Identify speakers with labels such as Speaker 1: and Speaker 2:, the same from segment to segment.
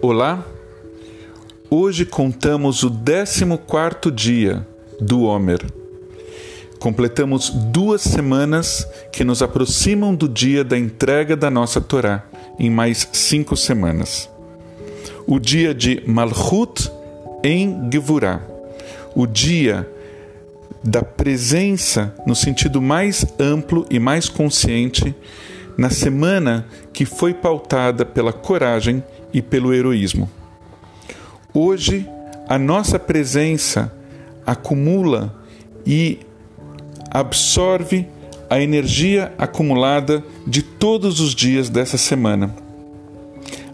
Speaker 1: Olá, hoje contamos o 14 dia do Homer. Completamos duas semanas que nos aproximam do dia da entrega da nossa Torá, em mais cinco semanas. O dia de Malchut em Gevurah, o dia da presença no sentido mais amplo e mais consciente na semana que foi pautada pela coragem e pelo heroísmo. Hoje, a nossa presença acumula e absorve a energia acumulada de todos os dias dessa semana.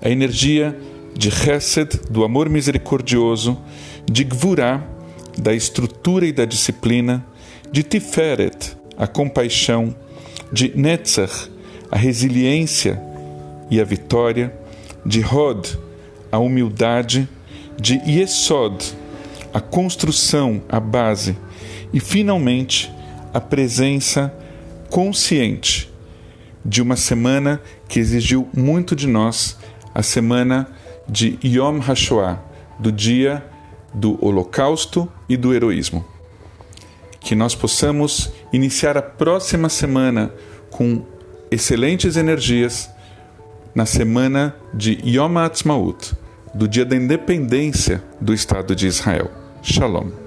Speaker 1: A energia de Hesed, do amor misericordioso, de Gvurah, da estrutura e da disciplina, de Tiferet, a compaixão, de Netzach, a resiliência e a vitória, de Hod, a humildade, de Yesod, a construção, a base, e finalmente a presença consciente de uma semana que exigiu muito de nós, a semana de Yom HaShoah, do dia do Holocausto e do heroísmo. Que nós possamos iniciar a próxima semana com excelentes energias na semana de Yom HaAtzmaut, do dia da independência do Estado de Israel. Shalom.